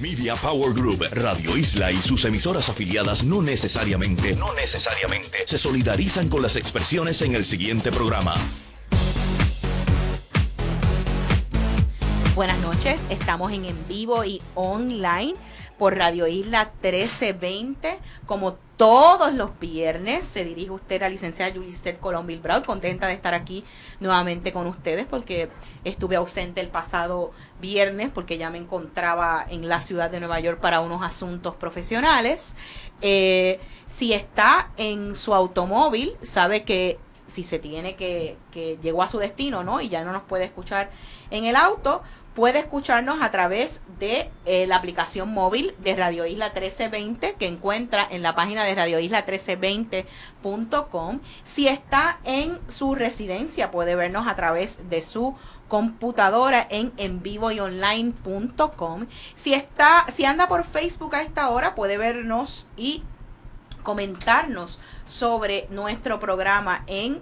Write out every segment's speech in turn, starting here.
Media Power Group, Radio Isla y sus emisoras afiliadas no necesariamente, no necesariamente se solidarizan con las expresiones en el siguiente programa. Buenas noches, estamos en en vivo y online por Radio Isla 1320. Como todos los viernes, se dirige usted a la licenciada Yulisette Colombil Brown, contenta de estar aquí nuevamente con ustedes porque estuve ausente el pasado viernes porque ya me encontraba en la ciudad de Nueva York para unos asuntos profesionales. Eh, si está en su automóvil, sabe que si se tiene que, que llegó a su destino, ¿no? Y ya no nos puede escuchar en el auto, puede escucharnos a través de eh, la aplicación móvil de Radio Isla 1320 que encuentra en la página de radioisla 1320.com. Si está en su residencia, puede vernos a través de su computadora en en vivo y online.com. Si está, si anda por Facebook a esta hora, puede vernos y comentarnos sobre nuestro programa en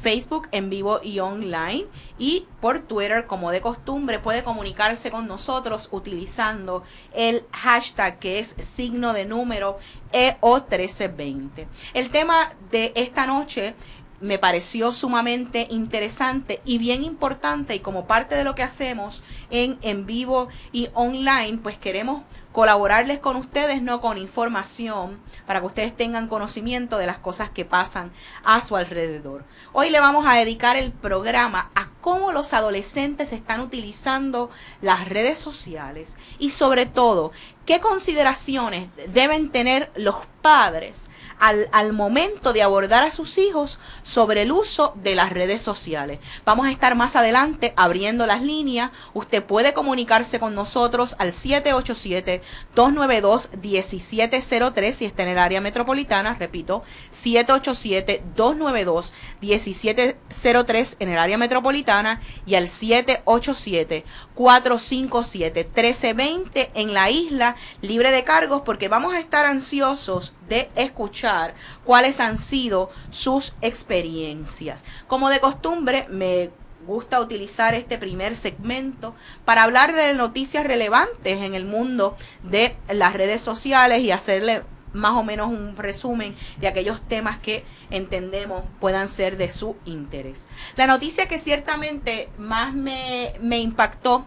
Facebook en vivo y online y por Twitter como de costumbre puede comunicarse con nosotros utilizando el hashtag que es signo de número EO1320. El tema de esta noche me pareció sumamente interesante y bien importante y como parte de lo que hacemos en en vivo y online, pues queremos colaborarles con ustedes, no con información, para que ustedes tengan conocimiento de las cosas que pasan a su alrededor. Hoy le vamos a dedicar el programa a cómo los adolescentes están utilizando las redes sociales y sobre todo, qué consideraciones deben tener los padres al, momento de abordar a sus hijos sobre el uso de las redes sociales. Vamos a estar más adelante abriendo las líneas. Usted puede comunicarse con nosotros al 787-292-1703 si está en el área metropolitana. Repito, 787-292-1703 en el área metropolitana y al 787-457-1320 en la isla libre de cargos porque vamos a estar ansiosos de escuchar cuáles han sido sus experiencias. Como de costumbre, me gusta utilizar este primer segmento para hablar de noticias relevantes en el mundo de las redes sociales y hacerle más o menos un resumen de aquellos temas que entendemos puedan ser de su interés. La noticia que ciertamente más me, me impactó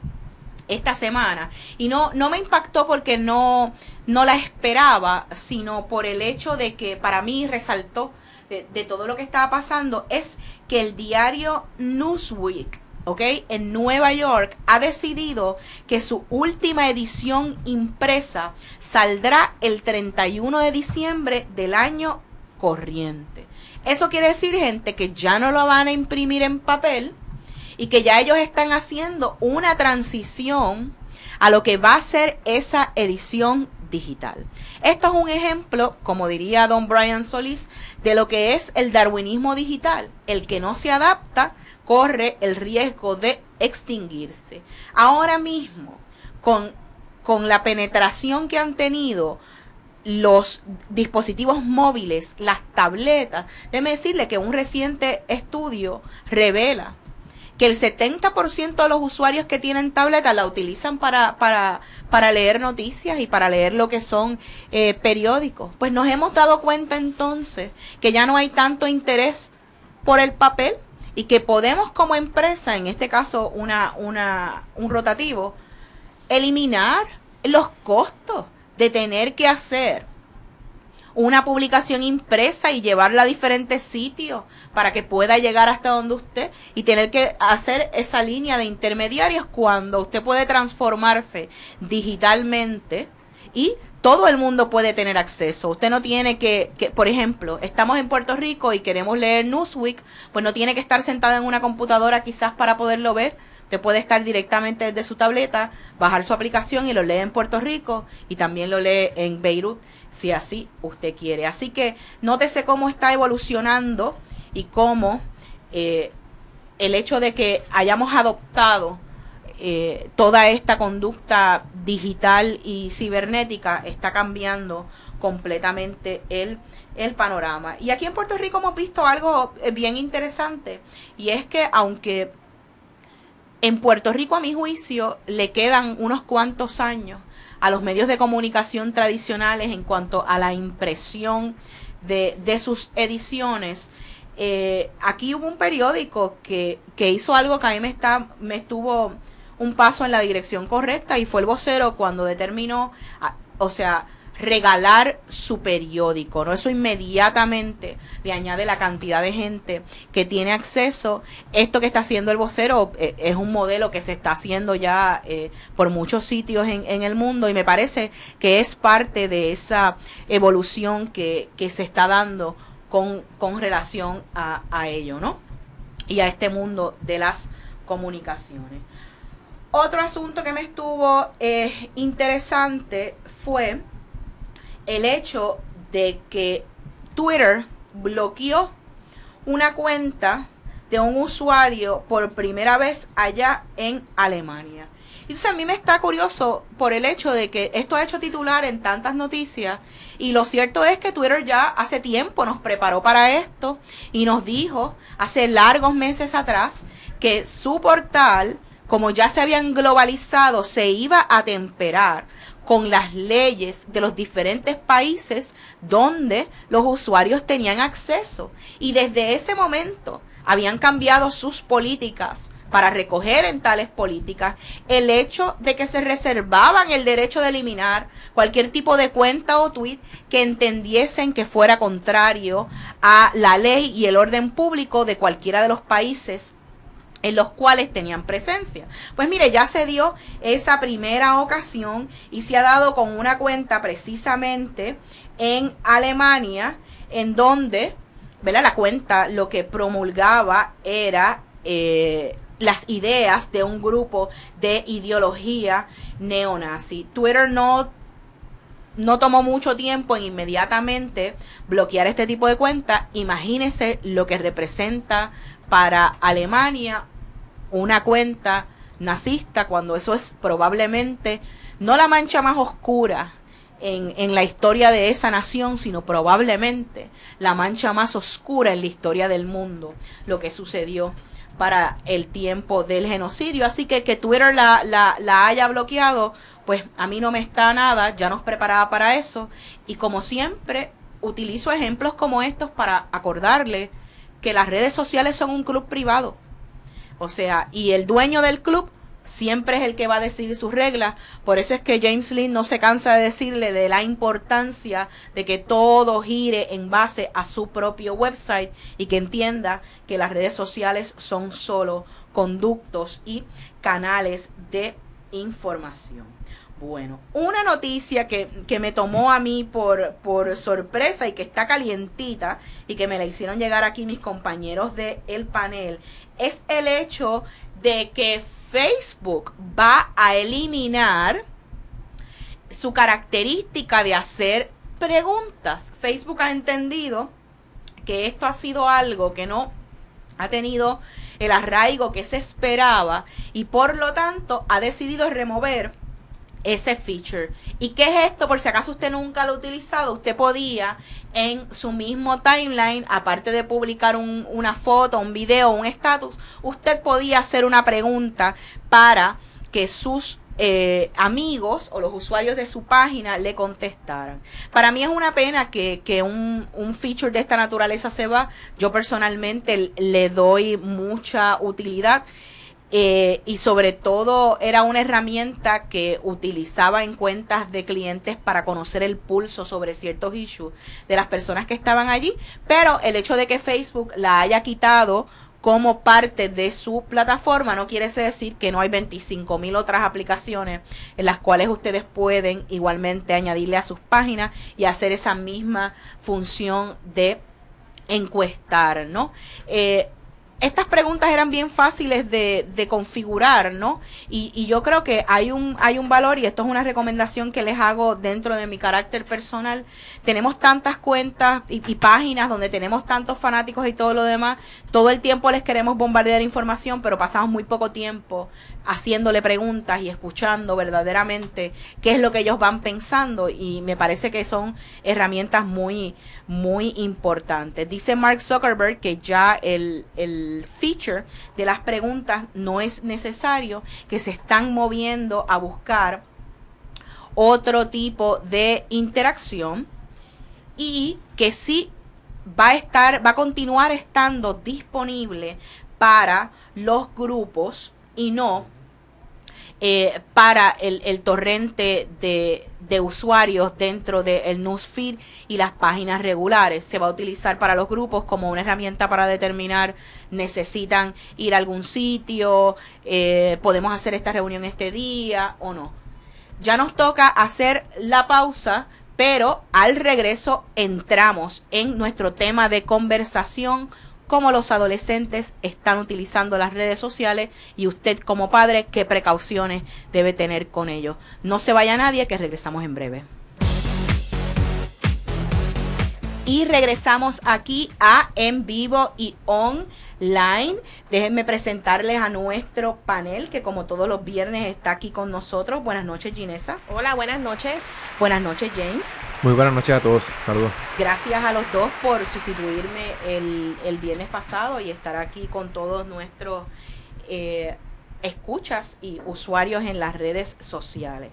esta semana. Y no, no me impactó porque no, no la esperaba, sino por el hecho de que para mí resaltó de, de todo lo que estaba pasando, es que el diario Newsweek, ¿ok? En Nueva York ha decidido que su última edición impresa saldrá el 31 de diciembre del año corriente. Eso quiere decir, gente, que ya no lo van a imprimir en papel, y que ya ellos están haciendo una transición a lo que va a ser esa edición digital. Esto es un ejemplo, como diría don Brian Solís, de lo que es el darwinismo digital. El que no se adapta corre el riesgo de extinguirse. Ahora mismo, con, con la penetración que han tenido los dispositivos móviles, las tabletas, déjeme decirle que un reciente estudio revela que el 70% de los usuarios que tienen tableta la utilizan para, para, para leer noticias y para leer lo que son eh, periódicos. Pues nos hemos dado cuenta entonces que ya no hay tanto interés por el papel y que podemos como empresa, en este caso una, una, un rotativo, eliminar los costos de tener que hacer una publicación impresa y llevarla a diferentes sitios para que pueda llegar hasta donde usted y tener que hacer esa línea de intermediarios cuando usted puede transformarse digitalmente y todo el mundo puede tener acceso. Usted no tiene que, por ejemplo, estamos en Puerto Rico y queremos leer Newsweek, pues no tiene que estar sentado en una computadora quizás para poderlo ver. Usted puede estar directamente desde su tableta, bajar su aplicación y lo lee en Puerto Rico y también lo lee en Beirut si así usted quiere. Así que nótese cómo está evolucionando y cómo eh, el hecho de que hayamos adoptado eh, toda esta conducta digital y cibernética está cambiando completamente el, el panorama. Y aquí en Puerto Rico hemos visto algo eh, bien interesante y es que aunque en Puerto Rico a mi juicio le quedan unos cuantos años a los medios de comunicación tradicionales en cuanto a la impresión de, de sus ediciones, eh, aquí hubo un periódico que, que, hizo algo que a mí me, está, me estuvo un paso en la dirección correcta y fue el vocero cuando determinó, o sea, regalar su periódico, ¿no? Eso inmediatamente le añade la cantidad de gente que tiene acceso. Esto que está haciendo el vocero eh, es un modelo que se está haciendo ya eh, por muchos sitios en, en, el mundo y me parece que es parte de esa evolución que, que se está dando con, con relación a, a ello, ¿no? Y a este mundo de las comunicaciones. Otro asunto que me estuvo eh, interesante fue el hecho de que Twitter bloqueó una cuenta de un usuario por primera vez allá en Alemania. Entonces a mí me está curioso por el hecho de que esto ha hecho titular en tantas noticias y lo cierto es que Twitter ya hace tiempo nos preparó para esto y nos dijo hace largos meses atrás que su portal, como ya se habían globalizado, se iba a temperar con las leyes de los diferentes países donde los usuarios tenían acceso. Y desde ese momento habían cambiado sus políticas para recoger en tales políticas el hecho de que se reservaban el derecho de eliminar cualquier tipo de cuenta o tweet que entendiesen que fuera contrario a la ley y el orden público de cualquiera de los países en los cuales tenían presencia. Pues mire, ya se dio esa primera ocasión y se ha dado con una cuenta precisamente en Alemania, en donde, ¿verdad? La cuenta lo que promulgaba era eh, las ideas de un grupo de ideología neonazi. Twitter no no tomó mucho tiempo en inmediatamente bloquear este tipo de cuenta. Imagínese lo que representa para Alemania una cuenta nazista cuando eso es probablemente no la mancha más oscura en, en, la historia de esa nación, sino probablemente la mancha más oscura en la historia del mundo, lo que sucedió para el tiempo del genocidio. Así que que Twitter la, la, la haya bloqueado, pues a mí no me está nada, ya nos preparaba para eso. Y como siempre, utilizo ejemplos como estos para acordarle que las redes sociales son un club privado o sea, y el dueño del club siempre es el que va a decidir sus reglas. Por eso es que James Lynn no se cansa de decirle de la importancia de que todo gire en base a su propio website y que entienda que las redes sociales son solo conductos y canales de información. Bueno, una noticia que, que, me tomó a mí por, por sorpresa y que está calientita y que me la hicieron llegar aquí mis compañeros del el panel es el hecho de que Facebook va a eliminar su característica de hacer preguntas. Facebook ha entendido que esto ha sido algo que no ha tenido el arraigo que se esperaba y por lo tanto ha decidido remover ese feature. ¿Y qué es esto? Por si acaso usted nunca lo ha utilizado, usted podía en su mismo timeline, aparte de publicar un, una foto, un video, un status, usted podía hacer una pregunta para que sus eh, amigos o los usuarios de su página le contestaran. Para mí es una pena que, que un, un, feature de esta naturaleza se va. Yo personalmente le doy mucha utilidad eh, y sobre todo era una herramienta que utilizaba en cuentas de clientes para conocer el pulso sobre ciertos issues de las personas que estaban allí, pero el hecho de que Facebook la haya quitado como parte de su plataforma no quiere decir que no hay 25 mil otras aplicaciones en las cuales ustedes pueden igualmente añadirle a sus páginas y hacer esa misma función de encuestar, ¿no? Eh, estas preguntas eran bien fáciles de, de configurar, ¿no? Y, y, yo creo que hay un, hay un valor, y esto es una recomendación que les hago dentro de mi carácter personal. Tenemos tantas cuentas y, páginas donde tenemos tantos fanáticos y todo lo demás. Todo el tiempo les queremos bombardear información, pero pasamos muy poco tiempo haciéndole preguntas y escuchando verdaderamente qué es lo que ellos van pensando. Y me parece que son herramientas muy, muy importantes. Dice Mark Zuckerberg que ya el, el feature de las preguntas no es necesario, que se están moviendo a buscar otro tipo de interacción y que sí va a estar, va a continuar estando disponible para los grupos y no eh, para el, torrente de, usuarios dentro del newsfeed y las páginas regulares. Se va a utilizar para los grupos como una herramienta para determinar necesitan ir a algún sitio, eh, podemos hacer esta reunión este día o no. Ya nos toca hacer la pausa, pero al regreso entramos en nuestro tema de conversación cómo los adolescentes están utilizando las redes sociales y usted como padre qué precauciones debe tener con ellos. No se vaya nadie que regresamos en breve. Y regresamos aquí a En Vivo y On Line. Déjenme presentarles a nuestro panel que como todos los viernes está aquí con nosotros. Buenas noches, Ginesa. Hola, buenas noches. Buenas noches, James. Muy buenas noches a todos. Saludos. Gracias a los dos por sustituirme el, el viernes pasado y estar aquí con todos nuestros eh, escuchas y usuarios en las redes sociales.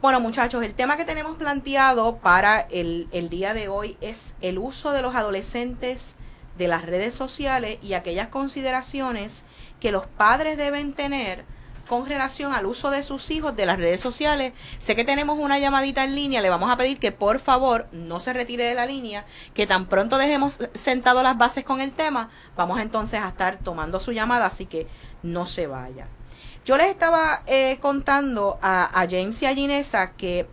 Bueno, muchachos, el tema que tenemos planteado para el, el día de hoy es el uso de los adolescentes de las redes sociales y aquellas consideraciones que los padres deben tener con relación al uso de sus hijos de las redes sociales. Sé que tenemos una llamadita en línea, le vamos a pedir que por favor no se retire de la línea, que tan pronto dejemos sentado las bases con el tema, vamos entonces a estar tomando su llamada, así que no se vaya. Yo les estaba eh, contando a, James y a Ginesa que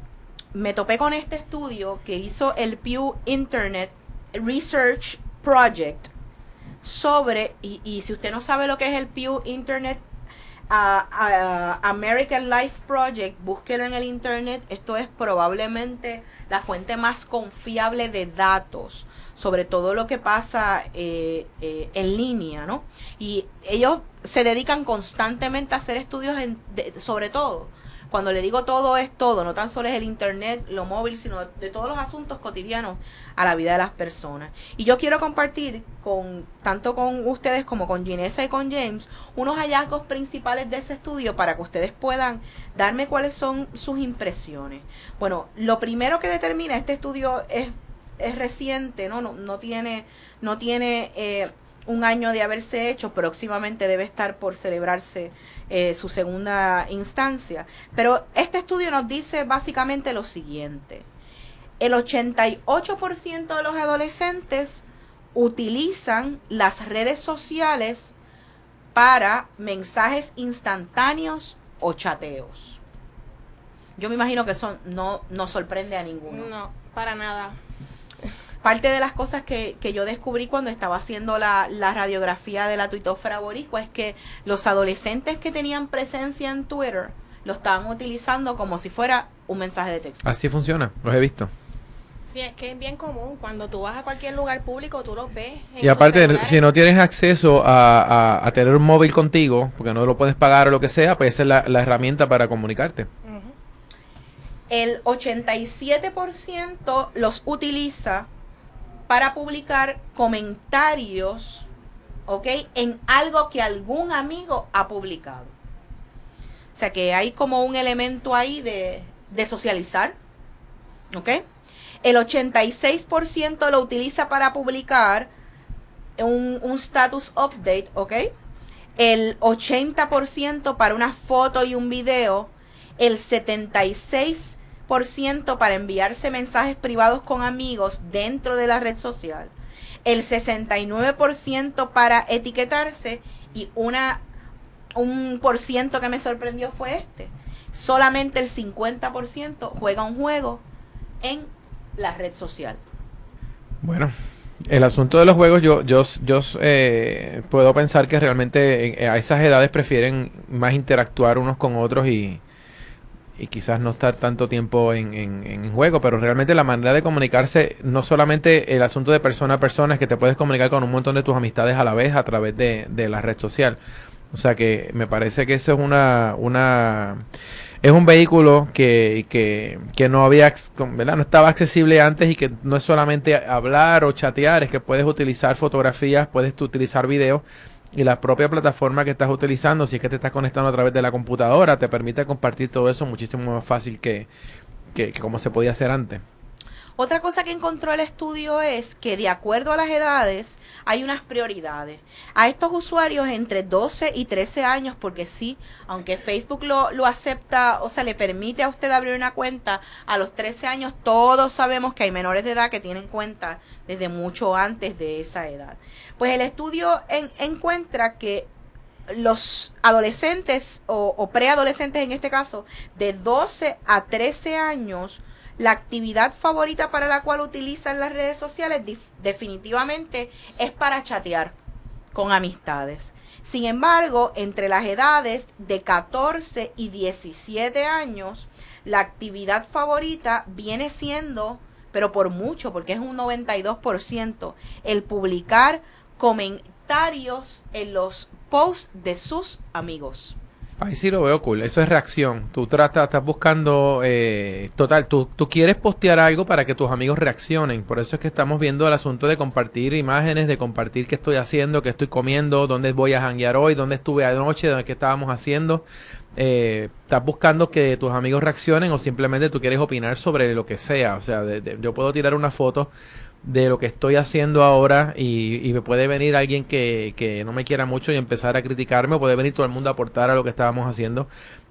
me topé con este estudio que hizo el Pew Internet Research Project sobre, y, si usted no sabe lo que es el Pew Internet American Life Project, búsquelo en el Internet, esto es probablemente la fuente más confiable de datos sobre todo lo que pasa eh, eh, en línea, ¿no? Y ellos se dedican constantemente a hacer estudios sobre todo cuando le digo todo es todo, no tan solo es el internet, lo móvil, sino de todos los asuntos cotidianos a la vida de las personas. Y yo quiero compartir con tanto con ustedes como con Ginesa y con James unos hallazgos principales de ese estudio para que ustedes puedan darme cuáles son sus impresiones. Bueno, lo primero que determina este estudio es, es reciente, ¿no? No, no tiene, no tiene eh, un año de haberse hecho, próximamente debe estar por celebrarse eh, su segunda instancia. Pero este estudio nos dice básicamente lo siguiente. El 88% de los adolescentes utilizan las redes sociales para mensajes instantáneos o chateos. Yo me imagino que eso no, no sorprende a ninguno. No, para nada parte de las cosas que, que yo descubrí cuando estaba haciendo la, la radiografía de la tuitósfera boricua es que los adolescentes que tenían presencia en Twitter lo estaban utilizando como si fuera un mensaje de texto. Así funciona, los he visto. Sí, es que es bien común. Cuando tú vas a cualquier lugar público, tú los ves. y aparte, si no tienes acceso a, a, tener un móvil contigo, porque no lo puedes pagar o lo que sea, pues esa es la, la herramienta para comunicarte. El 87% los utiliza para publicar comentarios, ¿ok? En algo que algún amigo ha publicado. O sea que hay como un elemento ahí de, de socializar, ¿ok? El 86% lo utiliza para publicar un, un status update, ¿ok? El 80% para una foto y un video. El 76% para enviarse mensajes privados con amigos dentro de la red social, el 69% para etiquetarse y una un por ciento que me sorprendió fue este. Solamente el 50% juega un juego en la red social. Bueno, el asunto de los juegos, yo, yo, yo eh, puedo pensar que realmente eh, a esas edades prefieren más interactuar unos con otros y, y quizás no estar tanto tiempo en, en, juego, pero realmente la manera de comunicarse, no solamente el asunto de persona a persona, es que te puedes comunicar con un montón de tus amistades a la vez a través de, de la red social. O sea que me parece que eso es una, una es un vehículo que, que, que no había, ¿verdad? No estaba accesible antes y que no es solamente hablar o chatear, es que puedes utilizar fotografías, puedes utilizar videos y la propia plataforma que estás utilizando, si es que te estás conectando a través de la computadora, te permite compartir todo eso muchísimo más fácil que, que, como se podía hacer antes. Otra cosa que encontró el estudio es que de acuerdo a las edades hay unas prioridades. A estos usuarios entre 12 y 13 años, porque sí, aunque Facebook lo, lo acepta, o sea, le permite a usted abrir una cuenta a los 13 años, todos sabemos que hay menores de edad que tienen cuenta desde mucho antes de esa edad. Pues el estudio encuentra que los adolescentes o, preadolescentes en este caso, de 12 a 13 años, la actividad favorita para la cual utilizan las redes sociales definitivamente es para chatear con amistades. Sin embargo, entre las edades de 14 y 17 años, la actividad favorita viene siendo, pero por mucho, porque es un 92%, el publicar comentarios en los posts de sus amigos. Ahí sí lo veo cool. Eso es reacción. Tú tratas, estás buscando, eh, total, tú, tú quieres postear algo para que tus amigos reaccionen. Por eso es que estamos viendo el asunto de compartir imágenes, de compartir qué estoy haciendo, qué estoy comiendo, dónde voy a janguear hoy, dónde estuve anoche, qué estábamos haciendo. Eh, estás buscando que tus amigos reaccionen o simplemente tú quieres opinar sobre lo que sea. O sea, yo puedo tirar una foto de lo que estoy haciendo ahora y, me puede venir alguien que, que, no me quiera mucho y empezar a criticarme o puede venir todo el mundo a aportar a lo que estábamos haciendo.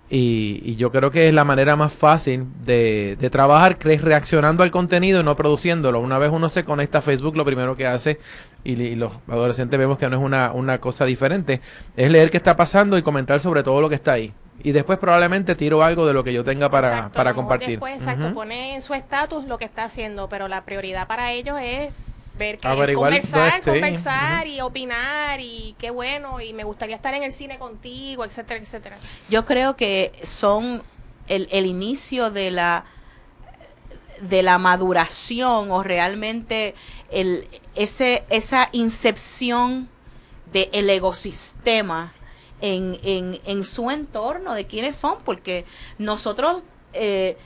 Y, y yo creo que es la manera más fácil de, de trabajar que es reaccionando al contenido y no produciéndolo. Una vez uno se conecta a Facebook lo primero que hace y, y los adolescentes vemos que no es una, una cosa diferente es leer qué está pasando y comentar sobre todo lo que está ahí y después probablemente tiro algo de lo que yo tenga para, para compartir. Después, exacto, pone en su estatus lo que está haciendo, pero la prioridad para ellos es ver que conversar, conversar y opinar y qué bueno y me gustaría estar en el cine contigo, etcétera, etcétera. Yo creo que son el, el inicio de la de la maduración o realmente el ese esa incepción del el ecosistema en, en, en su entorno, de quiénes son, porque nosotros eh,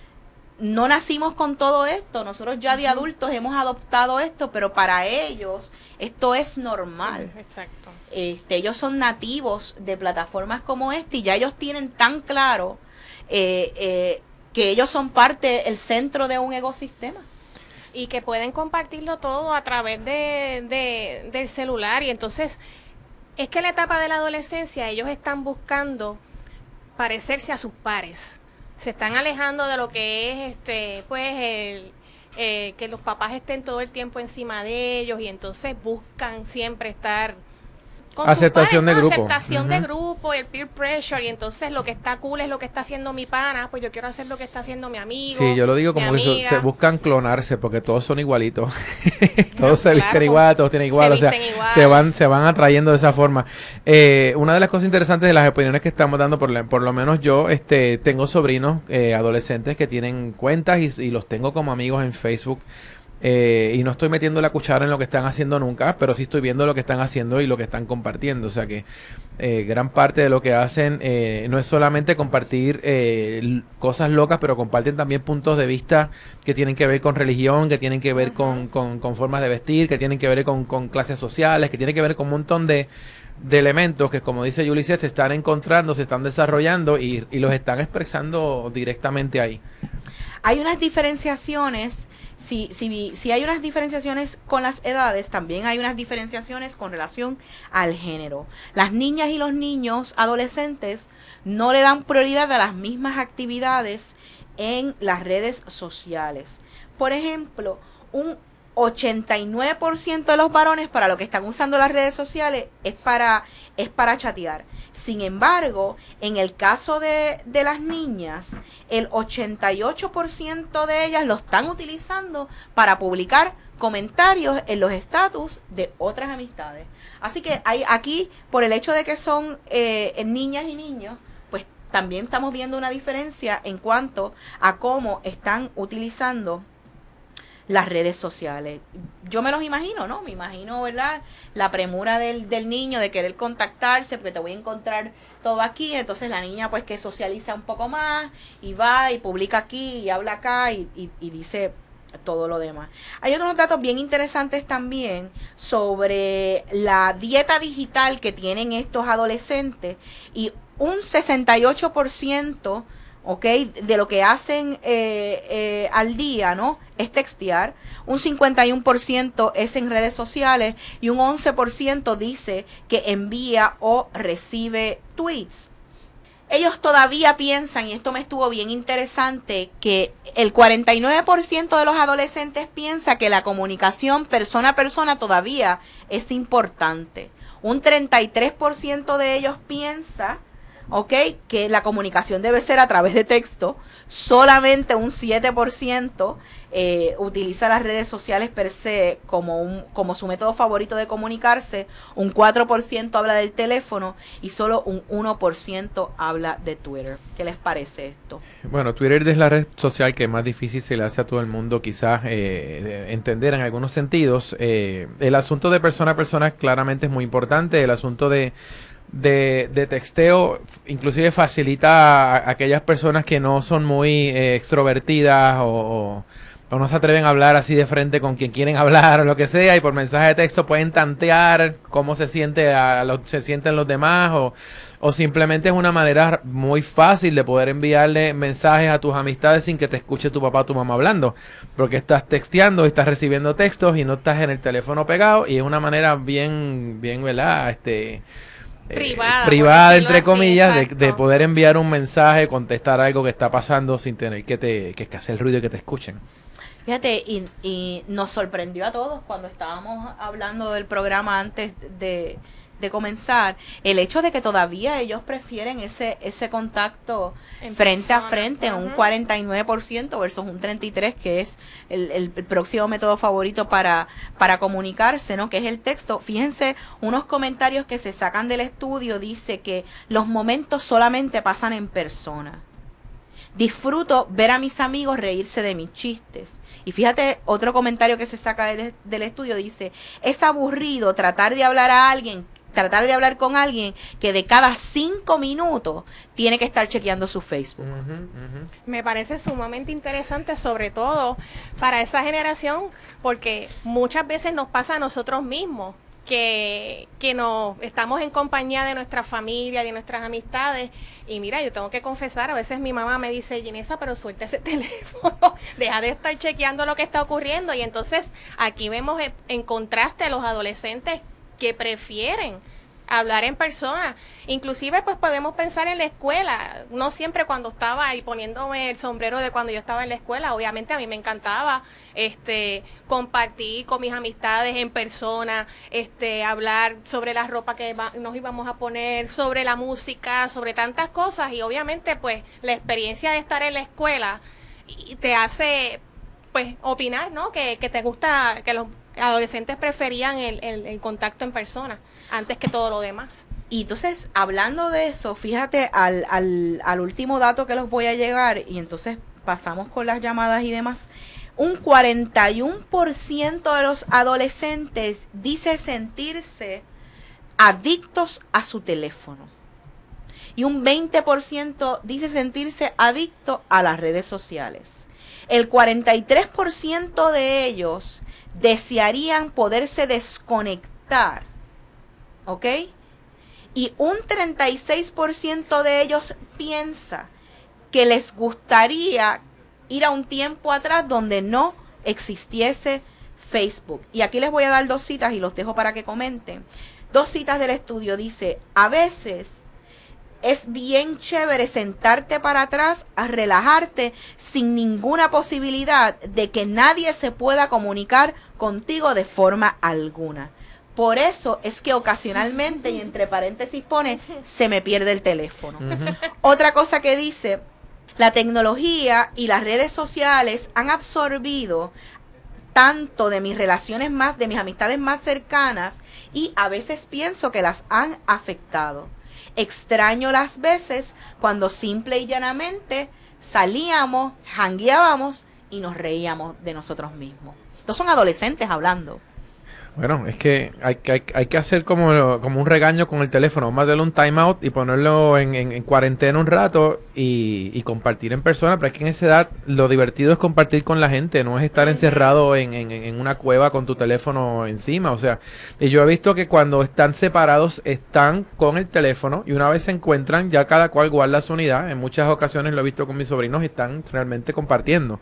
no nacimos con todo esto, nosotros ya de adultos hemos adoptado esto, pero para ellos esto es normal. Exacto. Este, ellos son nativos de plataformas como esta y ya ellos tienen tan claro eh, eh, que ellos son parte, el centro de un ecosistema y que pueden compartirlo todo a través de, de, del celular y entonces es que en la etapa de la adolescencia ellos están buscando parecerse a sus pares. Se están alejando de lo que es este, pues el, eh, que los papás estén todo el tiempo encima de ellos y entonces buscan siempre estar aceptación de grupo. Aceptación de grupo, el peer pressure, y entonces lo que está cool es lo que está haciendo mi pana, pues yo quiero hacer lo que está haciendo mi amigo. Sí, yo lo digo como que se buscan clonarse porque todos son igualitos. todos se visten igual, todos tienen igual, o sea, se van se van atrayendo de esa forma. Eh, una de las cosas interesantes de las opiniones que estamos dando, por, por lo menos yo este tengo sobrinos eh, adolescentes que tienen cuentas y, y los tengo como amigos en Facebook. Eh, y no estoy metiendo la cuchara en lo que están haciendo nunca, pero sí estoy viendo lo que están haciendo y lo que están compartiendo. O sea que eh, gran parte de lo que hacen eh, no es solamente compartir cosas locas, pero comparten también puntos de vista que tienen que ver con religión, que tienen que ver con, con, formas de vestir, que tienen que ver con, con clases sociales, que tienen que ver con un montón de, de elementos que, como dice Ulises, se están encontrando, se están desarrollando y, y los están expresando directamente ahí. Hay unas diferenciaciones si, si, hay unas diferenciaciones con las edades, también hay unas diferenciaciones con relación al género. Las niñas y los niños adolescentes no le dan prioridad a las mismas actividades en las redes sociales. Por ejemplo, un 89% de los varones para lo que están usando las redes sociales es para, es para chatear. Sin embargo, en el caso de, de las niñas, el 88% de ellas lo están utilizando para publicar comentarios en los estatus de otras amistades. Así que hay aquí, por el hecho de que son eh, niñas y niños, pues también estamos viendo una diferencia en cuanto a cómo están utilizando las redes sociales. Yo me los imagino, ¿no? Me imagino, ¿verdad? La premura del, del niño de querer contactarse porque te voy a encontrar todo aquí. Entonces la niña pues que socializa un poco más y va y publica aquí y habla acá y, y, dice todo lo demás. Hay otros datos bien interesantes también sobre la dieta digital que tienen estos adolescentes y un 68% ¿ok? De lo que hacen eh, eh, al día, ¿no? Es textear. Un 51% es en redes sociales y un 11% dice que envía o recibe tweets. Ellos todavía piensan, y esto me estuvo bien interesante, que el 49% de los adolescentes piensa que la comunicación persona a persona todavía es importante. Un 33% de ellos piensa ¿ok? Que la comunicación debe ser a través de texto. Solamente un 7% eh, utiliza las redes sociales per se como, un, como su método favorito de comunicarse. Un 4% habla del teléfono y solo un 1% habla de Twitter. ¿Qué les parece esto? Bueno, Twitter es la red social que más difícil se le hace a todo el mundo quizás eh, entender en algunos sentidos. Eh, el asunto de persona a persona claramente es muy importante. El asunto de de, texteo inclusive facilita a, aquellas personas que no son muy eh, extrovertidas o, no se atreven a hablar así de frente con quien quieren hablar o lo que sea y por mensaje de texto pueden tantear cómo se siente a se sienten los demás o, o simplemente es una manera muy fácil de poder enviarle mensajes a tus amistades sin que te escuche tu papá o tu mamá hablando porque estás texteando y estás recibiendo textos y no estás en el teléfono pegado y es una manera bien bien verdad este privada, privada entre comillas, de, poder enviar un mensaje, contestar algo que está pasando sin tener que, te, que, hacer ruido y que te escuchen. Fíjate, y, y nos sorprendió a todos cuando estábamos hablando del programa antes de, de comenzar, el hecho de que todavía ellos prefieren ese, ese contacto frente a frente, un 49% versus un 33% que es el, el, próximo método favorito para, para comunicarse, ¿no? Que es el texto. Fíjense, unos comentarios que se sacan del estudio dice que los momentos solamente pasan en persona. Disfruto ver a mis amigos reírse de mis chistes. Y fíjate, otro comentario que se saca del estudio dice, es aburrido tratar de hablar a alguien tratar de hablar con alguien que de cada cinco minutos tiene que estar chequeando su Facebook. Me parece sumamente interesante, sobre todo para esa generación, porque muchas veces nos pasa a nosotros mismos. Que, que nos estamos en compañía de nuestra familia, de nuestras amistades. Y mira, yo tengo que confesar, a veces mi mamá me dice, Ginesa, pero suelta ese teléfono, deja de estar chequeando lo que está ocurriendo. Y entonces aquí vemos en contraste a los adolescentes que prefieren hablar en persona. Inclusive pues podemos pensar en la escuela, no siempre cuando estaba ahí poniéndome el sombrero de cuando yo estaba en la escuela, obviamente a mí me encantaba este compartir con mis amistades en persona, este hablar sobre la ropa que nos íbamos a poner, sobre la música, sobre tantas cosas y obviamente pues la experiencia de estar en la escuela te hace pues opinar, ¿no? Que, que te gusta que los adolescentes preferían el, el, contacto en persona antes que todo lo demás. Y entonces, hablando de eso, fíjate al, al, al último dato que los voy a llegar y entonces pasamos con las llamadas y demás. Un 41% de los adolescentes dice sentirse adictos a su teléfono. Y un 20% dice sentirse adicto a las redes sociales. El 43% de ellos desearían poderse desconectar. ¿Ok? Y un 36% de ellos piensa que les gustaría ir a un tiempo atrás donde no existiese Facebook. Y aquí les voy a dar dos citas y los dejo para que comenten. Dos citas del estudio. Dice, a veces es bien chévere sentarte para atrás a relajarte sin ninguna posibilidad de que nadie se pueda comunicar contigo de forma alguna. Por eso es que ocasionalmente, y entre paréntesis pone, se me pierde el teléfono. Otra cosa que dice, la tecnología y las redes sociales han absorbido tanto de mis relaciones más, de mis amistades más cercanas, y a veces pienso que las han afectado. Extraño las veces cuando simple y llanamente salíamos, jangueábamos y nos reíamos de nosotros mismos. Estos son adolescentes hablando. Bueno, es que hay, hay, hay que hacer como, como un regaño con el teléfono, más darle un timeout y ponerlo en, en, cuarentena un rato y, y, compartir en persona, pero es que en esa edad lo divertido es compartir con la gente, no es estar encerrado en, en, una cueva con tu teléfono encima, o sea, y yo he visto que cuando están separados están con el teléfono y una vez se encuentran ya cada cual guarda su unidad, en muchas ocasiones lo he visto con mis sobrinos y están realmente compartiendo.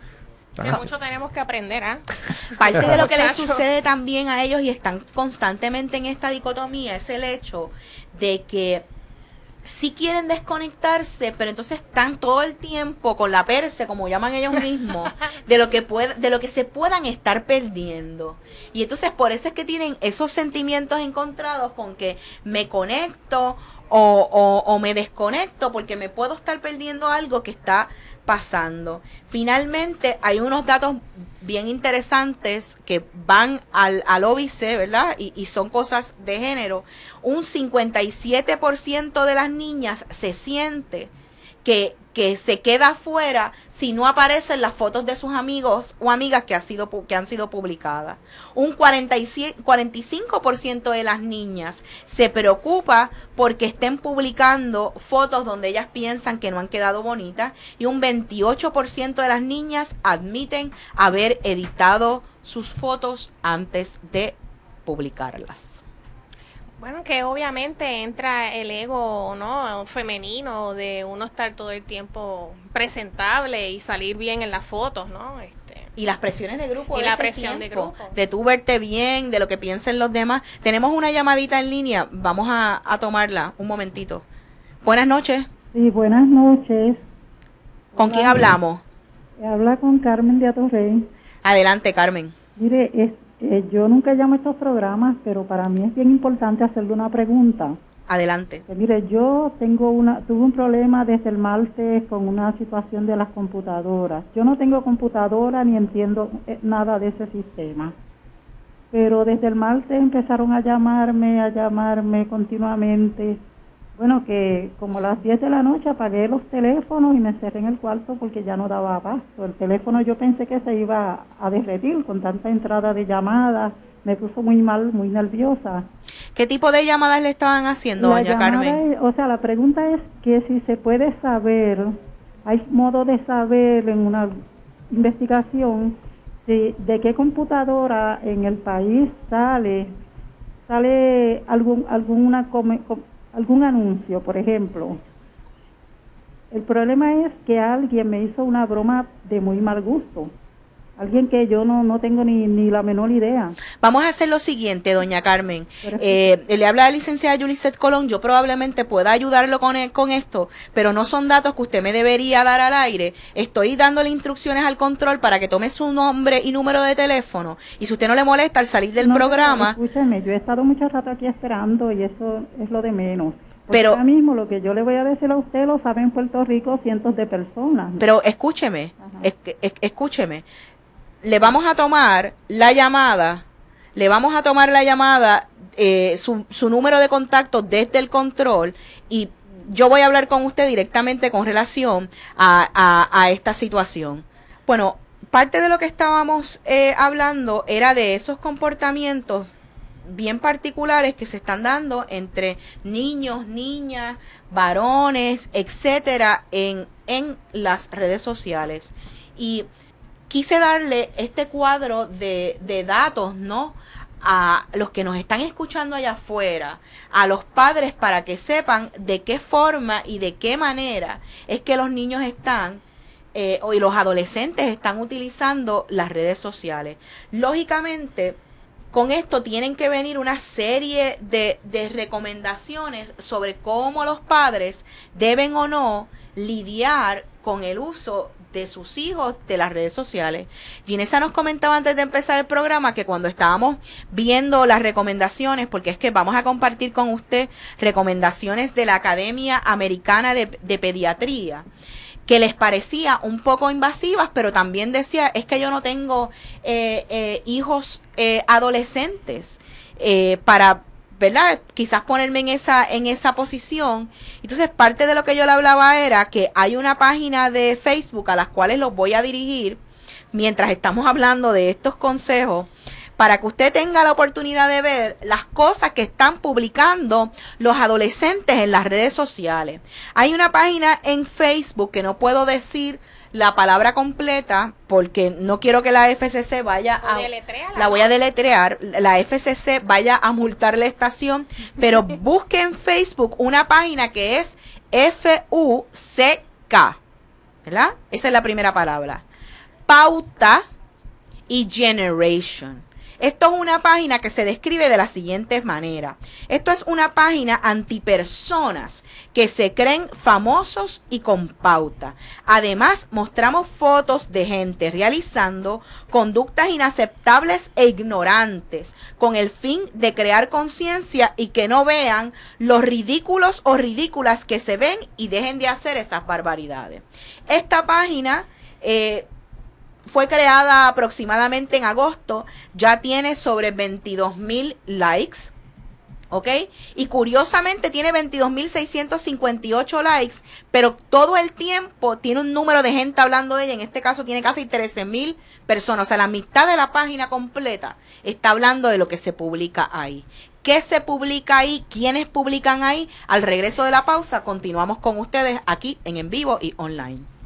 Que mucho tenemos que aprender, ¿ah? Parte de lo que les sucede también a ellos y están constantemente en esta dicotomía es el hecho de que sí quieren desconectarse, pero entonces están todo el tiempo con la perse, como llaman ellos mismos, de lo que puede, de lo que se puedan estar perdiendo. Y entonces por eso es que tienen esos sentimientos encontrados con que me conecto o, o, o me desconecto porque me puedo estar perdiendo algo que está pasando. Finalmente, hay unos datos bien interesantes que van al, al óbice, ¿verdad? Y, y son cosas de género. Un 57% de las niñas se siente que que se queda afuera si no aparecen las fotos de sus amigos o amigas que, ha sido, que han sido publicadas. Un 45% de las niñas se preocupa porque estén publicando fotos donde ellas piensan que no han quedado bonitas y un 28% de las niñas admiten haber editado sus fotos antes de publicarlas. Bueno, que obviamente entra el ego, ¿no? Femenino de uno estar todo el tiempo presentable y salir bien en las fotos, ¿no? Este, y las presiones de grupo. Y la presión de grupo. De tú verte bien, de lo que piensen los demás. Tenemos una llamadita en línea, vamos a, tomarla un momentito. Buenas noches. Sí, buenas noches. ¿Con quién hablamos? Habla con Carmen de Atorrey. Adelante, Carmen. Mire, este eh, yo nunca llamo a estos programas, pero para mí es bien importante hacerle una pregunta. Adelante. Eh, mire, yo tengo una, tuve un problema desde el martes con una situación de las computadoras. Yo no tengo computadora ni entiendo eh, nada de ese sistema. Pero desde el martes empezaron a llamarme, a llamarme continuamente bueno, que como a las 10 de la noche apagué los teléfonos y me cerré en el cuarto porque ya no daba paso. El teléfono yo pensé que se iba a derretir con tanta entrada de llamadas. Me puso muy mal, muy nerviosa. ¿Qué tipo de llamadas le estaban haciendo, doña Carmen? o sea, la pregunta es que si se puede saber, hay modo de saber en una investigación si, de qué computadora en el país sale sale algún alguna algún anuncio, por ejemplo. El problema es que alguien me hizo una broma de muy mal gusto. Alguien que yo no, no tengo ni, ni la menor idea. Vamos a hacer lo siguiente, doña Carmen. Eh, le habla la licenciada Yuliset Colón. Yo probablemente pueda ayudarlo con, e, con esto, pero no son datos que usted me debería dar al aire. Estoy dándole instrucciones al control para que tome su nombre y número de teléfono. Y si usted no le molesta al salir del programa. escúcheme, yo he estado mucho rato aquí esperando y eso es lo de menos. pero ahora mismo lo que yo le voy a decir a usted lo saben en Puerto Rico cientos de personas. Pero escúcheme, escúcheme le vamos a tomar la llamada, le vamos a tomar la llamada, eh, su, su número de contacto desde el control y yo voy a hablar con usted directamente con relación a, a, esta situación. Bueno, parte de lo que estábamos eh, hablando era de esos comportamientos bien particulares que se están dando entre niños, niñas, varones, etcétera, en, en las redes sociales. Y quise darle este cuadro de, de datos, ¿no? a los que nos están escuchando allá afuera, a los padres para que sepan de qué forma y de qué manera es que los niños están eh, y los adolescentes están utilizando las redes sociales. Lógicamente, con esto tienen que venir una serie de, de recomendaciones sobre cómo los padres deben o no lidiar con el uso de sus hijos de las redes sociales. Ginesa nos comentaba antes de empezar el programa que cuando estábamos viendo las recomendaciones, porque es que vamos a compartir con usted recomendaciones de la Academia Americana de, Pediatría que les parecía un poco invasivas, pero también decía, es que yo no tengo eh, eh, hijos eh, adolescentes para ¿verdad? Quizás ponerme en esa, en esa posición. Entonces, parte de lo que yo le hablaba era que hay una página de Facebook a las cuales los voy a dirigir mientras estamos hablando de estos consejos para que usted tenga la oportunidad de ver las cosas que están publicando los adolescentes en las redes sociales. Hay una página en Facebook que no puedo decir la palabra completa porque no quiero que la FCC vaya a la voy a deletrear la FCC vaya a multar la estación pero busque en Facebook una página que es F-U-C-K ¿verdad? esa es la primera palabra. Pauta y generation esto es una página que se describe de la siguiente manera. Esto es una página antipersonas que se creen famosos y con pauta. Además, mostramos fotos de gente realizando conductas inaceptables e ignorantes con el fin de crear conciencia y que no vean los ridículos o ridículas que se ven y dejen de hacer esas barbaridades. Esta página... Eh, fue creada aproximadamente en agosto, ya tiene sobre 22 mil likes. ¿Ok? Y curiosamente tiene 22.658 likes, pero todo el tiempo tiene un número de gente hablando de ella. En este caso tiene casi 13.000 personas. O sea, la mitad de la página completa está hablando de lo que se publica ahí. ¿Qué se publica ahí? ¿Quiénes publican ahí? Al regreso de la pausa, continuamos con ustedes aquí en en vivo y online.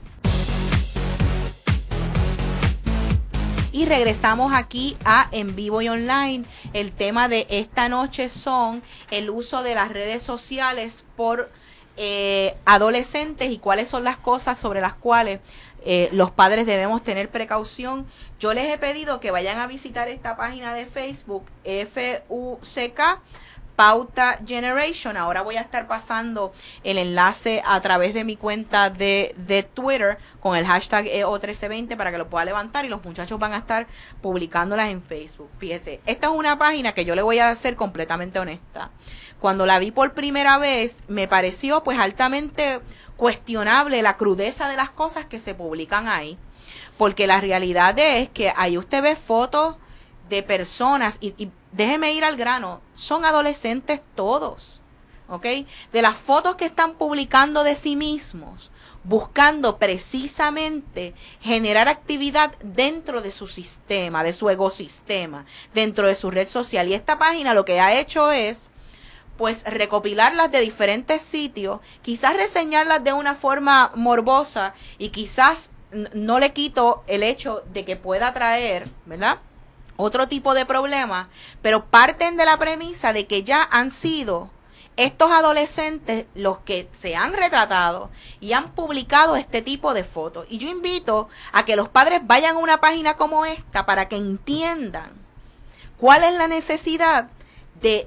Y regresamos aquí a En Vivo y Online. El tema de esta noche son el uso de las redes sociales por eh, adolescentes y cuáles son las cosas sobre las cuales eh, los padres debemos tener precaución. Yo les he pedido que vayan a visitar esta página de Facebook, FUCK Pauta Generation. Ahora voy a estar pasando el enlace a través de mi cuenta de, de Twitter con el hashtag EO1320 para que lo pueda levantar y los muchachos van a estar publicándolas en Facebook. Fíjese, esta es una página que yo le voy a ser completamente honesta. Cuando la vi por primera vez, me pareció pues altamente cuestionable la crudeza de las cosas que se publican ahí. Porque la realidad es que ahí usted ve fotos de personas y, déjeme ir al grano, son adolescentes todos, ¿ok? De las fotos que están publicando de sí mismos, buscando precisamente generar actividad dentro de su sistema, de su ecosistema, dentro de su red social. Y esta página lo que ha hecho es pues recopilarlas de diferentes sitios, quizás reseñarlas de una forma morbosa y quizás no le quito el hecho de que pueda traer, ¿verdad? Otro tipo de problema, pero parten de la premisa de que ya han sido estos adolescentes los que se han retratado y han publicado este tipo de fotos. Y yo invito a que los padres vayan a una página como esta para que entiendan cuál es la necesidad de,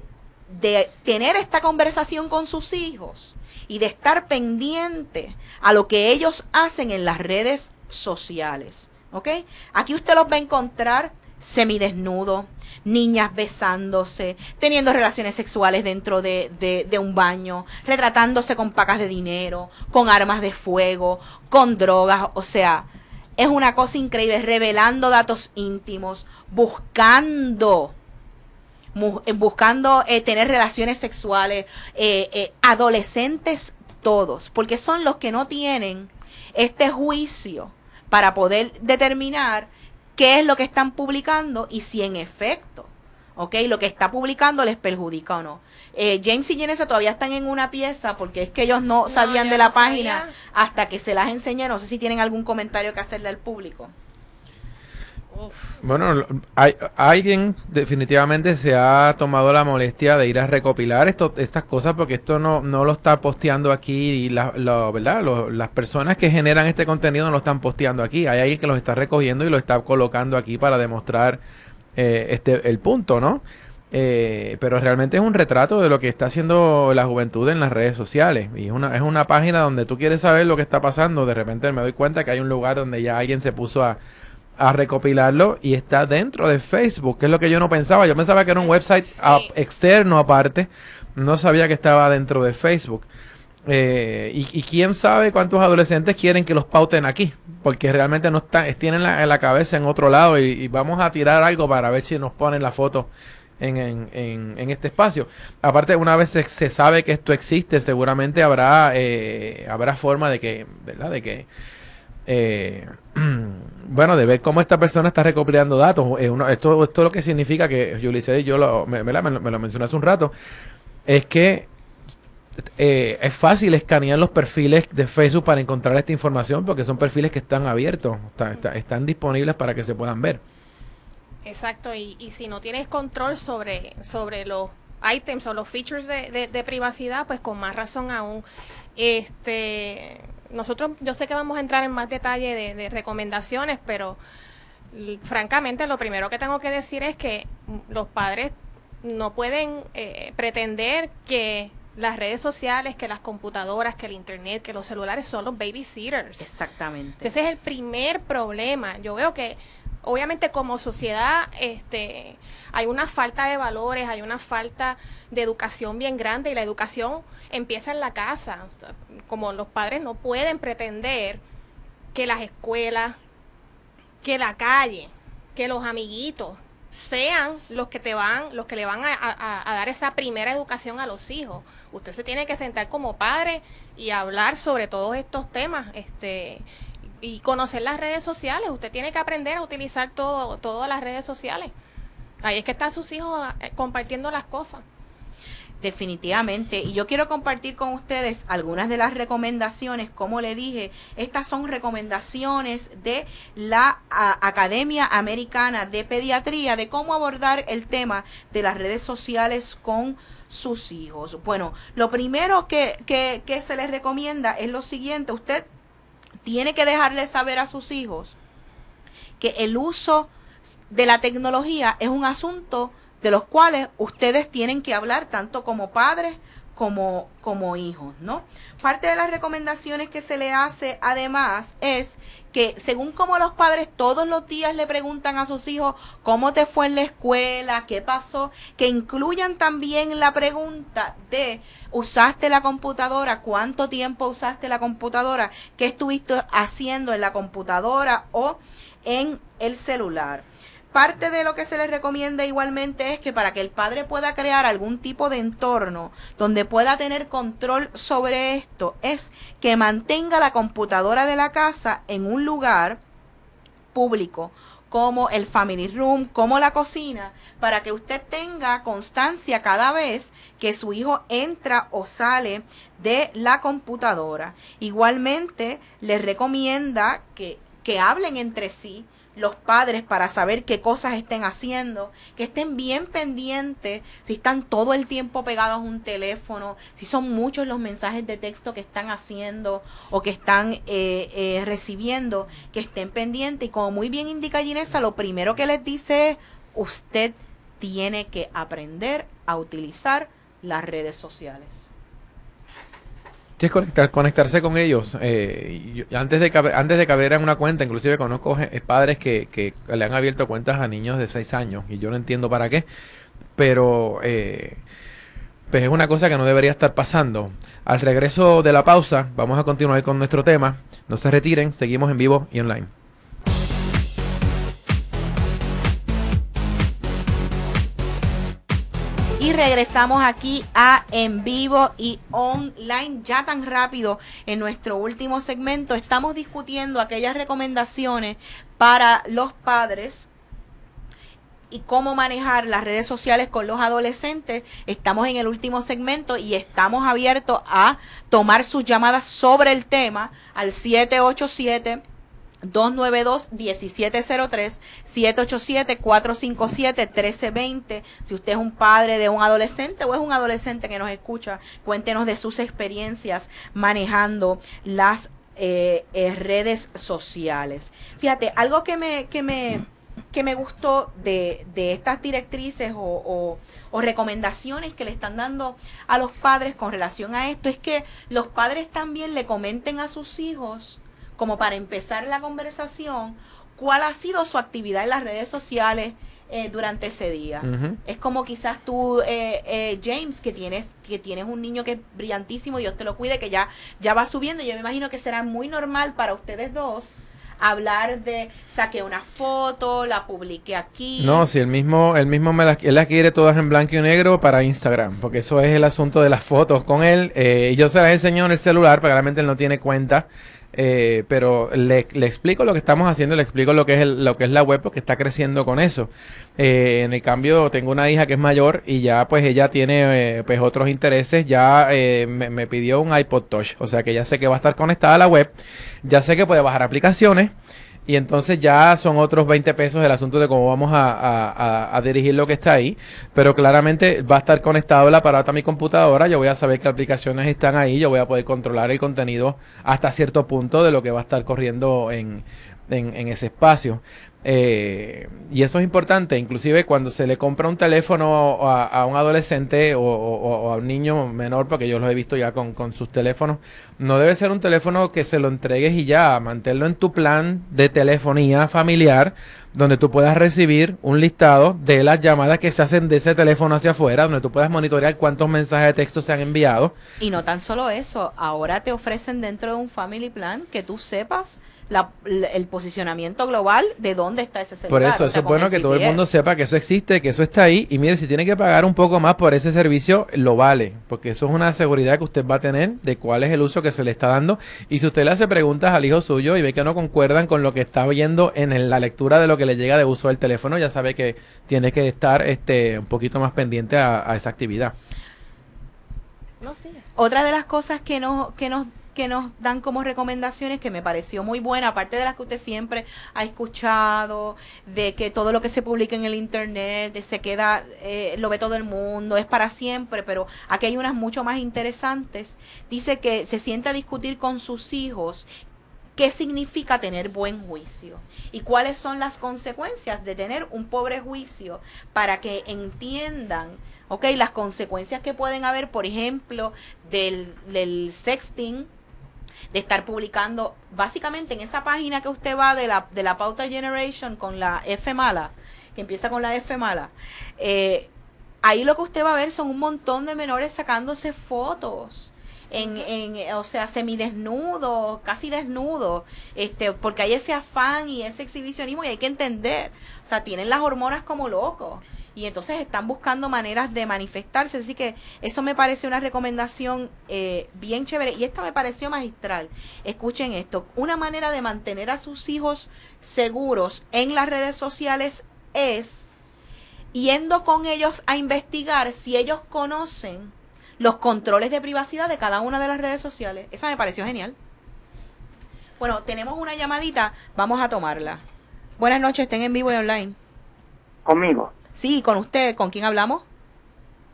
de tener esta conversación con sus hijos y de estar pendiente a lo que ellos hacen en las redes sociales. ¿Ok? Aquí usted los va a encontrar semidesnudo, niñas besándose, teniendo relaciones sexuales dentro de, de, un baño, retratándose con pacas de dinero, con armas de fuego, con drogas, o sea, es una cosa increíble, revelando datos íntimos, buscando eh, buscando eh, tener relaciones sexuales, eh, adolescentes todos, porque son los que no tienen este juicio para poder determinar qué es lo que están publicando y si en efecto, ¿ok? Lo que está publicando les perjudica o no. Eh, James y Jenessa todavía están en una pieza porque es que ellos no, sabían de la página hasta que se las enseñé. No sé si tienen algún comentario que hacerle al público. Bueno, hay, alguien definitivamente se ha tomado la molestia de ir a recopilar esto, estas cosas porque esto no, no lo está posteando aquí y la, ¿verdad? las personas que generan este contenido no lo están posteando aquí. Hay alguien que los está recogiendo y lo está colocando aquí para demostrar eh, este el punto, ¿no? Eh, pero realmente es un retrato de lo que está haciendo la juventud en las redes sociales. Y es una, es una página donde tú quieres saber lo que está pasando. De repente me doy cuenta que hay un lugar donde ya alguien se puso a a recopilarlo y está dentro de Facebook, que es lo que yo no pensaba. Yo pensaba que era un website externo aparte, no sabía que estaba dentro de Facebook. Eh, y, quién sabe cuántos adolescentes quieren que los pauten aquí, porque realmente no están, tienen la, la cabeza en otro lado y, vamos a tirar algo para ver si nos ponen la foto en, en, en, este espacio. Aparte, una vez se, sabe que esto existe, seguramente habrá, eh, habrá forma de que, ¿verdad? De que eh, bueno, de ver cómo esta persona está recopilando datos. Eh, esto, esto lo que significa que Ulises, yo lo, me, me, lo, me mencioné hace un rato, es que eh, es fácil escanear los perfiles de Facebook para encontrar esta información porque son perfiles que están abiertos, están disponibles para que se puedan ver. Exacto, y, y, si no tienes control sobre, sobre los items o los features de, de, privacidad, pues con más razón aún. Este, nosotros, yo sé que vamos a entrar en más detalle de, recomendaciones, pero francamente lo primero que tengo que decir es que los padres no pueden eh, pretender que las redes sociales, que las computadoras, que el internet, que los celulares son los babysitters. Exactamente. Ese es el primer problema. Yo veo que obviamente como sociedad este hay una falta de valores, hay una falta de educación bien grande y la educación empieza en la casa. Como los padres no pueden pretender que las escuelas, que la calle, que los amiguitos sean los que te van, los que le van a, dar esa primera educación a los hijos. Usted se tiene que sentar como padre y hablar sobre todos estos temas, este, y conocer las redes sociales. Usted tiene que aprender a utilizar todo, todas las redes sociales. Ahí es que están sus hijos eh, compartiendo las cosas. Definitivamente. Y yo quiero compartir con ustedes algunas de las recomendaciones. Como le dije, estas son recomendaciones de la Academia Americana de Pediatría de cómo abordar el tema de las redes sociales con sus hijos. Bueno, lo primero que, que, que se les recomienda es lo siguiente. Usted tiene que dejarle saber a sus hijos que el uso de la tecnología es un asunto de los cuales ustedes tienen que hablar tanto como padres como, como hijos, ¿no? Parte de las recomendaciones que se le hace además es que según como los padres todos los días le preguntan a sus hijos cómo te fue en la escuela, qué pasó, que incluyan también la pregunta de usaste la computadora, cuánto tiempo usaste la computadora, qué estuviste haciendo en la computadora o en el celular. Parte de lo que se les recomienda igualmente es que para que el padre pueda crear algún tipo de entorno donde pueda tener control sobre esto, es que mantenga la computadora de la casa en un lugar público como el family room, como la cocina, para que usted tenga constancia cada vez que su hijo entra o sale de la computadora. Igualmente, les recomienda que, que hablen entre sí, los padres para saber qué cosas estén haciendo, que estén bien pendientes si están todo el tiempo pegados a un teléfono, si son muchos los mensajes de texto que están haciendo o que están eh, eh, recibiendo, que estén pendientes. Y como muy bien indica Ginesa, lo primero que les dice es, usted tiene que aprender a utilizar las redes sociales. Sí, es conectar, conectarse con ellos. Eh, antes, de que, antes de que abrieran una cuenta, inclusive conozco padres que, que, le han abierto cuentas a niños de 6 años y yo no entiendo para qué, pero eh, pues es una cosa que no debería estar pasando. Al regreso de la pausa, vamos a continuar con nuestro tema. No se retiren, seguimos en vivo y online. Y regresamos aquí a en vivo y online ya tan rápido en nuestro último segmento. Estamos discutiendo aquellas recomendaciones para los padres y cómo manejar las redes sociales con los adolescentes. Estamos en el último segmento y estamos abiertos a tomar sus llamadas sobre el tema al 787 292-1703, 787-457-1320. Si usted es un padre de un adolescente o es un adolescente que nos escucha, cuéntenos de sus experiencias manejando las eh, eh, redes sociales. Fíjate, algo que me, que me, que me gustó de, de estas directrices o, o recomendaciones que le están dando a los padres con relación a esto es que los padres también le comenten a sus hijos como para empezar la conversación, cuál ha sido su actividad en las redes sociales eh, durante ese día. Es como quizás tú, eh, eh, James, que tienes, que tienes un niño que es brillantísimo, Dios te lo cuide, que ya, ya va subiendo. Yo me imagino que será muy normal para ustedes dos hablar de saqué una foto, la publiqué aquí. No, si el mismo, el mismo me las, él las quiere todas en blanco y negro para Instagram, porque eso es el asunto de las fotos con él. yo se las enseño en el celular, porque realmente él no tiene cuenta Eh, pero le, explico lo que estamos haciendo, le explico lo que es lo que es la web, porque está creciendo con eso. Eh, en el cambio, tengo una hija que es mayor y ya pues ella tiene eh, pues otros intereses. Ya eh, me, me, pidió un iPod Touch, o sea que ya sé que va a estar conectada a la web, ya sé que puede bajar aplicaciones. Y entonces ya son otros 20 pesos el asunto de cómo vamos a, a, dirigir lo que está ahí. Pero claramente va a estar conectado el aparato a mi computadora. Yo voy a saber qué aplicaciones están ahí. Yo voy a poder controlar el contenido hasta cierto punto de lo que va a estar corriendo en, en, en ese espacio. Eh, y eso es importante, inclusive cuando se le compra un teléfono a, un adolescente o, a un niño menor, porque yo los he visto ya con, con, sus teléfonos, no debe ser un teléfono que se lo entregues y ya, manténlo en tu plan de telefonía familiar, donde tú puedas recibir un listado de las llamadas que se hacen de ese teléfono hacia afuera, donde tú puedas monitorear cuántos mensajes de texto se han enviado. Y no tan solo eso, ahora te ofrecen dentro de un family plan que tú sepas la, el posicionamiento global de dónde está ese celular. Por eso, o eso sea, es bueno que todo el mundo sepa que eso existe, que eso está ahí. Y mire, si tiene que pagar un poco más por ese servicio, lo vale. Porque eso es una seguridad que usted va a tener de cuál es el uso que se le está dando. Y si usted le hace preguntas al hijo suyo y ve que no concuerdan con lo que está viendo en el, la lectura de lo que le llega de uso del teléfono, ya sabe que tiene que estar este un poquito más pendiente a, a esa actividad. No, sí. Otra de las cosas que nos, que nos que nos dan como recomendaciones que me pareció muy buena, aparte de las que usted siempre ha escuchado, de que todo lo que se publica en el internet se queda, eh, lo ve todo el mundo, es para siempre, pero aquí hay unas mucho más interesantes. Dice que se siente a discutir con sus hijos qué significa tener buen juicio y cuáles son las consecuencias de tener un pobre juicio para que entiendan ok, las consecuencias que pueden haber, por ejemplo, del sexting, de estar publicando, básicamente en esa página que usted va de la, de la Pauta Generation con la F mala, que empieza con la F mala, eh, ahí lo que usted va a ver son un montón de menores sacándose fotos. En, en, o sea, semidesnudo, casi desnudo, este, porque hay ese afán y ese exhibicionismo y hay que entender, o sea, tienen las hormonas como locos y entonces están buscando maneras de manifestarse. Así que eso me parece una recomendación eh, bien chévere y esta me pareció magistral. Escuchen esto, una manera de mantener a sus hijos seguros en las redes sociales es yendo con ellos a investigar si ellos conocen los controles de privacidad de cada una de las redes sociales. Esa me pareció genial. Bueno, tenemos una llamadita, vamos a tomarla. Buenas noches, estén en vivo y online. Conmigo. Sí, con usted, ¿con quién hablamos?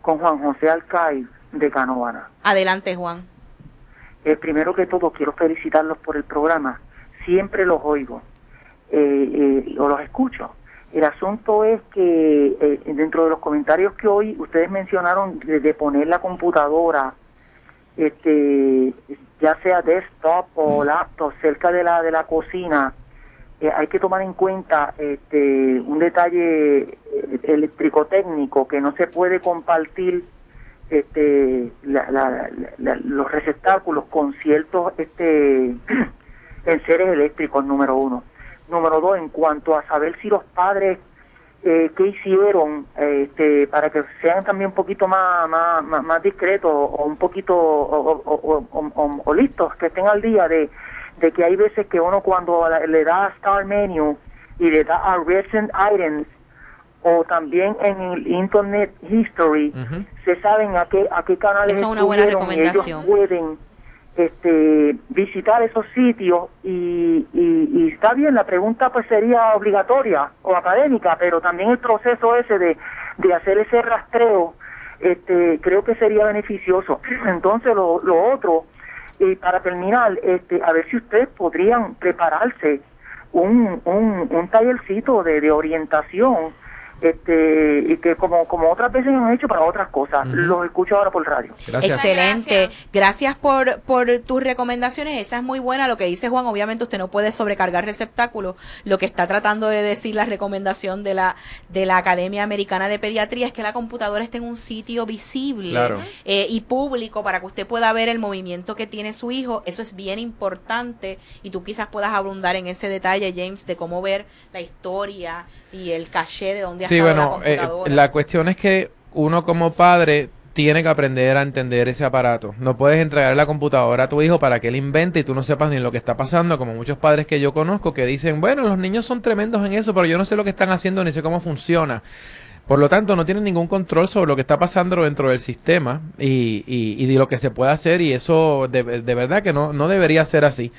Con Juan José Alcaiz de Canovana. Adelante, Juan. Eh, primero que todo, quiero felicitarlos por el programa. Siempre los oigo eh, eh, o los escucho. El asunto es que eh, dentro de los comentarios que hoy ustedes mencionaron de, de poner la computadora, este, ya sea desktop o laptop, cerca de la de la cocina, eh, hay que tomar en cuenta este, un detalle eh, eléctrico técnico que no se puede compartir este, la, la, la, los receptáculos con ciertos este, enseres eléctricos, número uno. Número dos, en cuanto a saber si los padres eh, qué hicieron este, para que sean también un poquito más, más, más, discretos o un poquito o, listos, que estén al día de, de que hay veces que uno cuando le da a Star Menu y le da a Recent Items o también en el Internet History, uh -huh. se saben a qué, a qué canales Eso es una buena recomendación. ellos pueden este, visitar esos sitios y, y, y, está bien, la pregunta pues sería obligatoria o académica, pero también el proceso ese de, de hacer ese rastreo este, creo que sería beneficioso. Entonces lo, lo otro, y para terminar, este, a ver si ustedes podrían prepararse un, un, un tallercito de, de orientación este y que como como otras veces han hecho para otras cosas. Uh -huh. Los escucho ahora por radio. Gracias. Excelente. Gracias. Gracias, por, por tus recomendaciones. Esa es muy buena. Lo que dice Juan, obviamente usted no puede sobrecargar receptáculos. Lo que está tratando de decir la recomendación de la de la Academia Americana de Pediatría es que la computadora esté en un sitio visible claro. eh, y público para que usted pueda ver el movimiento que tiene su hijo. Eso es bien importante y tú quizás puedas abundar en ese detalle, James, de cómo ver la historia y el caché de dónde ha Sí, estado bueno, la computadora. Eh, la cuestión es que uno como padre tiene que aprender a entender ese aparato. No puedes entregar la computadora a tu hijo para que él invente y tú no sepas ni lo que está pasando, como muchos padres que yo conozco que dicen, bueno, los niños son tremendos en eso, pero yo no sé lo que están haciendo ni sé cómo funciona. Por lo tanto, no tienen ningún control sobre lo que está pasando dentro del sistema y, y, de lo que se puede hacer y eso de, de verdad que no, no debería ser así.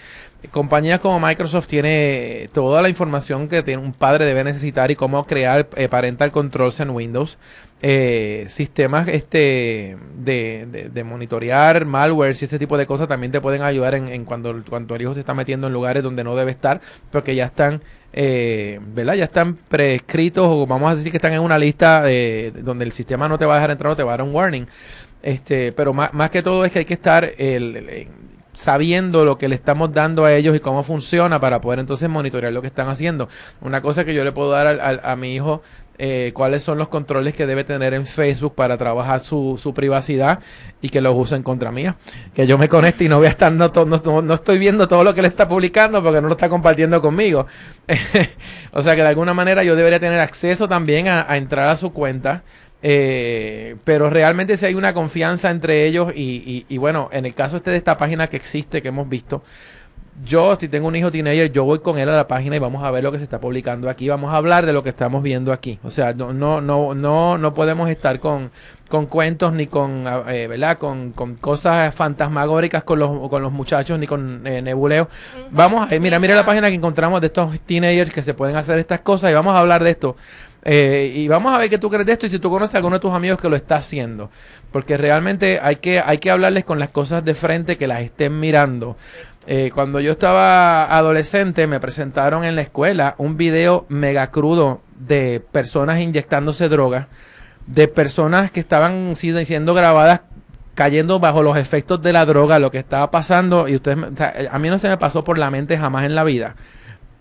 Compañías como Microsoft tiene toda la información que tiene un padre debe necesitar y cómo crear eh, parental controls en Windows. Eh, sistemas este de, de, monitorear malware y ese tipo de cosas también te pueden ayudar en, en cuando, cuando el hijo se está metiendo en lugares donde no debe estar porque ya están eh, ¿verdad? Ya están prescritos o vamos a decir que están en una lista de, donde el sistema no te va a dejar entrar o te va a dar un warning. Este, pero más, más que todo es que hay que estar el, sabiendo lo que le estamos dando a ellos y cómo funciona para poder entonces monitorear lo que están haciendo. Una cosa que yo le puedo dar a mi hijo eh, cuáles son los controles que debe tener en Facebook para trabajar su, su privacidad y que los usen contra mía. Que yo me conecte y no voy a estar, no, no, no, estoy viendo todo lo que le está publicando porque no lo está compartiendo conmigo. o sea que de alguna manera yo debería tener acceso también a, entrar a su cuenta. Eh, pero realmente si hay una confianza entre ellos y, y, y bueno, en el caso este de esta página que existe, que hemos visto, yo, si tengo un hijo teenager, yo voy con él a la página y vamos a ver lo que se está publicando aquí. Vamos a hablar de lo que estamos viendo aquí. O sea, no, no, no, no, no podemos estar con, con cuentos ni con, eh, ¿verdad? Con, con, cosas fantasmagóricas con los, con los muchachos ni con eh, nebuleos. Vamos a, mira, mira la página que encontramos de estos teenagers que se pueden hacer estas cosas y vamos a hablar de esto. Eh, y vamos a ver qué tú crees de esto y si tú conoces a alguno de tus amigos que lo está haciendo. Porque realmente hay que, hay que hablarles con las cosas de frente que las estén mirando. Eh, cuando yo estaba adolescente me presentaron en la escuela un video mega crudo de personas inyectándose drogas, de personas que estaban siendo grabadas cayendo bajo los efectos de la droga, lo que estaba pasando, y ustedes, a mí no se me pasó por la mente jamás en la vida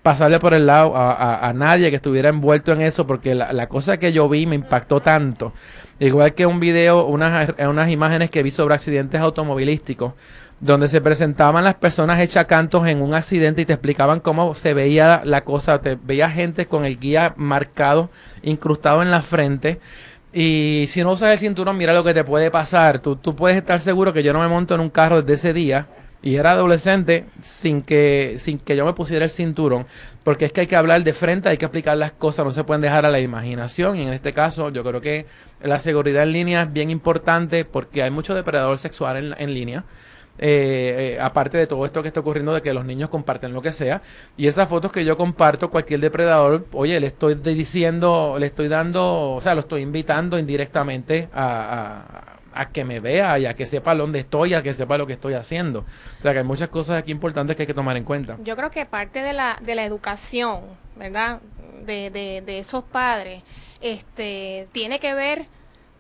pasarle por el lado a, nadie que estuviera envuelto en eso, porque la, la, cosa que yo vi me impactó tanto. Igual que un video, unas, unas imágenes que vi sobre accidentes automovilísticos, donde se presentaban las personas hechas cantos en un accidente y te explicaban cómo se veía la cosa, te veía gente con el guía marcado, incrustado en la frente. Y si no usas el cinturón, mira lo que te puede pasar. Tú, tú puedes estar seguro que yo no me monto en un carro desde ese día y era adolescente sin que, sin que yo me pusiera el cinturón, porque es que hay que hablar de frente, hay que explicar las cosas, no se pueden dejar a la imaginación. Y en este caso, yo creo que la seguridad en línea es bien importante porque hay mucho depredador sexual en, en línea. Eh, eh, aparte de todo esto que está ocurriendo de que los niños comparten lo que sea y esas fotos que yo comparto cualquier depredador oye le estoy diciendo le estoy dando o sea lo estoy invitando indirectamente a, que me vea y a que sepa dónde estoy a que sepa lo que estoy haciendo. O sea que hay muchas cosas aquí importantes que hay que tomar en cuenta. Yo creo que parte de la de la educación verdad de, de, de esos padres este tiene que ver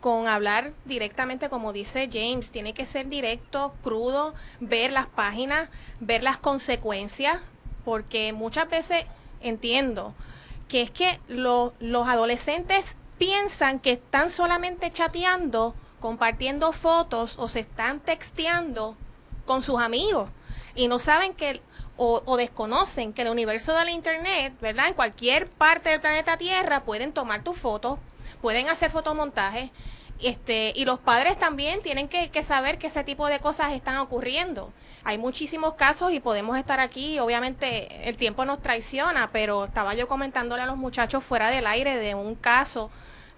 con hablar directamente, como dice James, tiene que ser directo, crudo, ver las páginas, ver las consecuencias, porque muchas veces entiendo que es que los adolescentes piensan que están solamente chateando, compartiendo fotos o se están texteando con sus amigos y no saben que o, o, desconocen que el universo del internet, ¿verdad? En cualquier parte del planeta Tierra pueden tomar tus fotos, pueden hacer fotomontajes este, y los padres también tienen que, saber que ese tipo de cosas están ocurriendo. Hay muchísimos casos y podemos estar aquí, obviamente el tiempo nos traiciona, pero estaba yo comentándole a los muchachos fuera del aire de un caso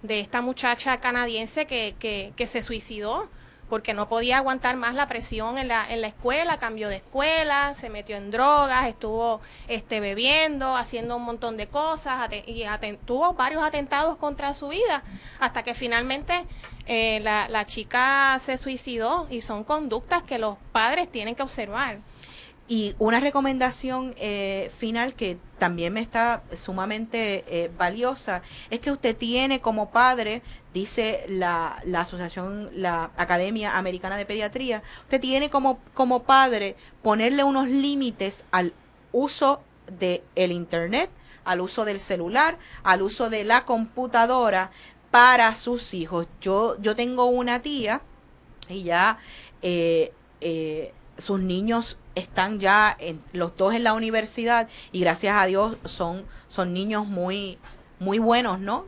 de esta muchacha canadiense que, que, que se suicidó porque no podía aguantar más la presión en la, en la escuela, cambió de escuela, se metió en drogas, estuvo este, bebiendo, haciendo un montón de cosas y tuvo varios atentados contra su vida, hasta que finalmente eh, la, la chica se suicidó y son conductas que los padres tienen que observar. Y una recomendación eh, final que también me está sumamente eh, valiosa es que usted tiene como padre, dice la, la Asociación, la Academia Americana de Pediatría, usted tiene como, como padre ponerle unos límites al uso del el Internet, al uso del celular, al uso de la computadora para sus hijos. Yo, yo tengo una tía y ya eh, sus niños están ya en, los dos en la universidad y gracias a Dios son, son niños muy, muy buenos, ¿no?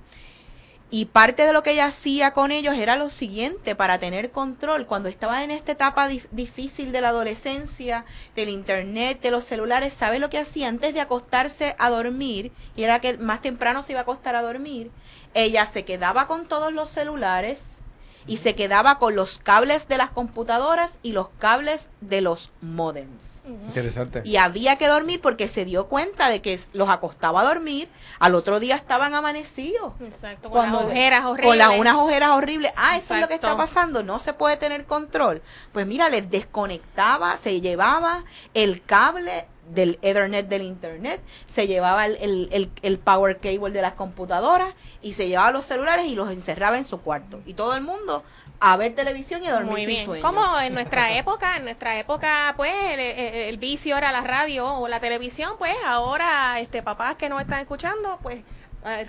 Y parte de lo que ella hacía con ellos era lo siguiente, para tener control, cuando estaba en esta etapa difícil de la adolescencia, del internet, de los celulares, ¿sabe lo que hacía? Antes de acostarse a dormir, y era que más temprano se iba a acostar a dormir, ella se quedaba con todos los celulares, y se quedaba con los cables de las computadoras y los cables de los modems. Interesante. Y había que dormir porque se dio cuenta de que los acostaba a dormir, al otro día estaban amanecidos. Exacto, con las ojeras horribles. Con las, unas ojeras horribles. Ah, eso es lo que está pasando, no se puede tener control. Pues mira, les desconectaba, se llevaba el cable del Ethernet del Internet, se llevaba el, el, el, power cable de las computadoras y se llevaba los celulares y los encerraba en su cuarto. Y todo el mundo a ver televisión y a dormir Muy bien. Como en nuestra época, en nuestra época, pues, el, vicio era la radio o la televisión, pues, ahora, este, papás que no están escuchando, pues,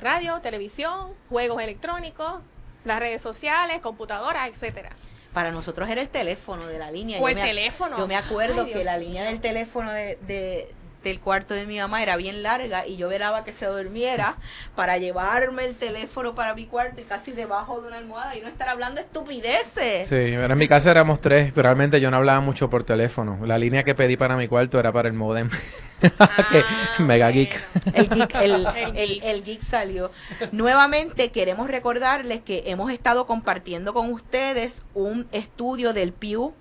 radio, televisión, juegos electrónicos, las redes sociales, computadoras, etcétera para nosotros era el teléfono de la línea. O el teléfono. Yo me acuerdo que la línea del teléfono de, de, del cuarto de mi mamá era bien larga y yo veraba que se durmiera para llevarme el teléfono para mi cuarto y casi debajo de una almohada y no estar hablando estupideces. Sí, en mi casa éramos tres, pero realmente yo no hablaba mucho por teléfono. La línea que pedí para mi cuarto era para el modem. Ah, mega geek. El geek, el, geek salió. Nuevamente queremos recordarles que hemos estado compartiendo con ustedes un estudio del Pew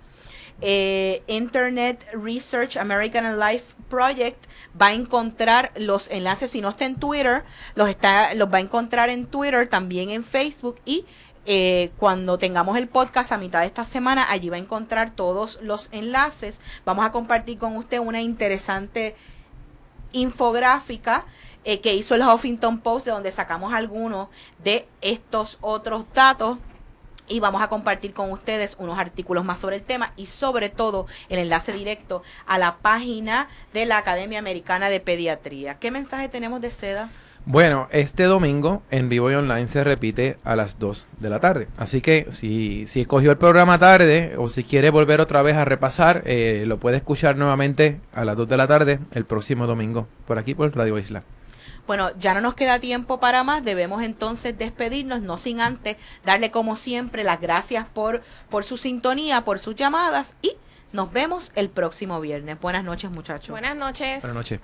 eh, Internet Research American Life Project va a encontrar los enlaces, si no está en Twitter, los, está, los va a encontrar en Twitter, también en Facebook y eh, cuando tengamos el podcast a mitad de esta semana, allí va a encontrar todos los enlaces. Vamos a compartir con usted una interesante infográfica eh, que hizo el Huffington Post, de donde sacamos algunos de estos otros datos y vamos a compartir con ustedes unos artículos más sobre el tema y sobre todo el enlace directo a la página de la Academia Americana de Pediatría. ¿Qué mensaje tenemos de seda? Bueno, este domingo en vivo y online se repite a las 2 de la tarde. Así que si, si escogió el programa tarde o si quiere volver otra vez a repasar, eh, lo puede escuchar nuevamente a las 2 de la tarde el próximo domingo por aquí por Radio Isla. Bueno, ya no nos queda tiempo para más, debemos entonces despedirnos, no sin antes darle como siempre las gracias por, por su sintonía, por sus llamadas y nos vemos el próximo viernes. Buenas noches muchachos. Buenas noches. Buenas noches.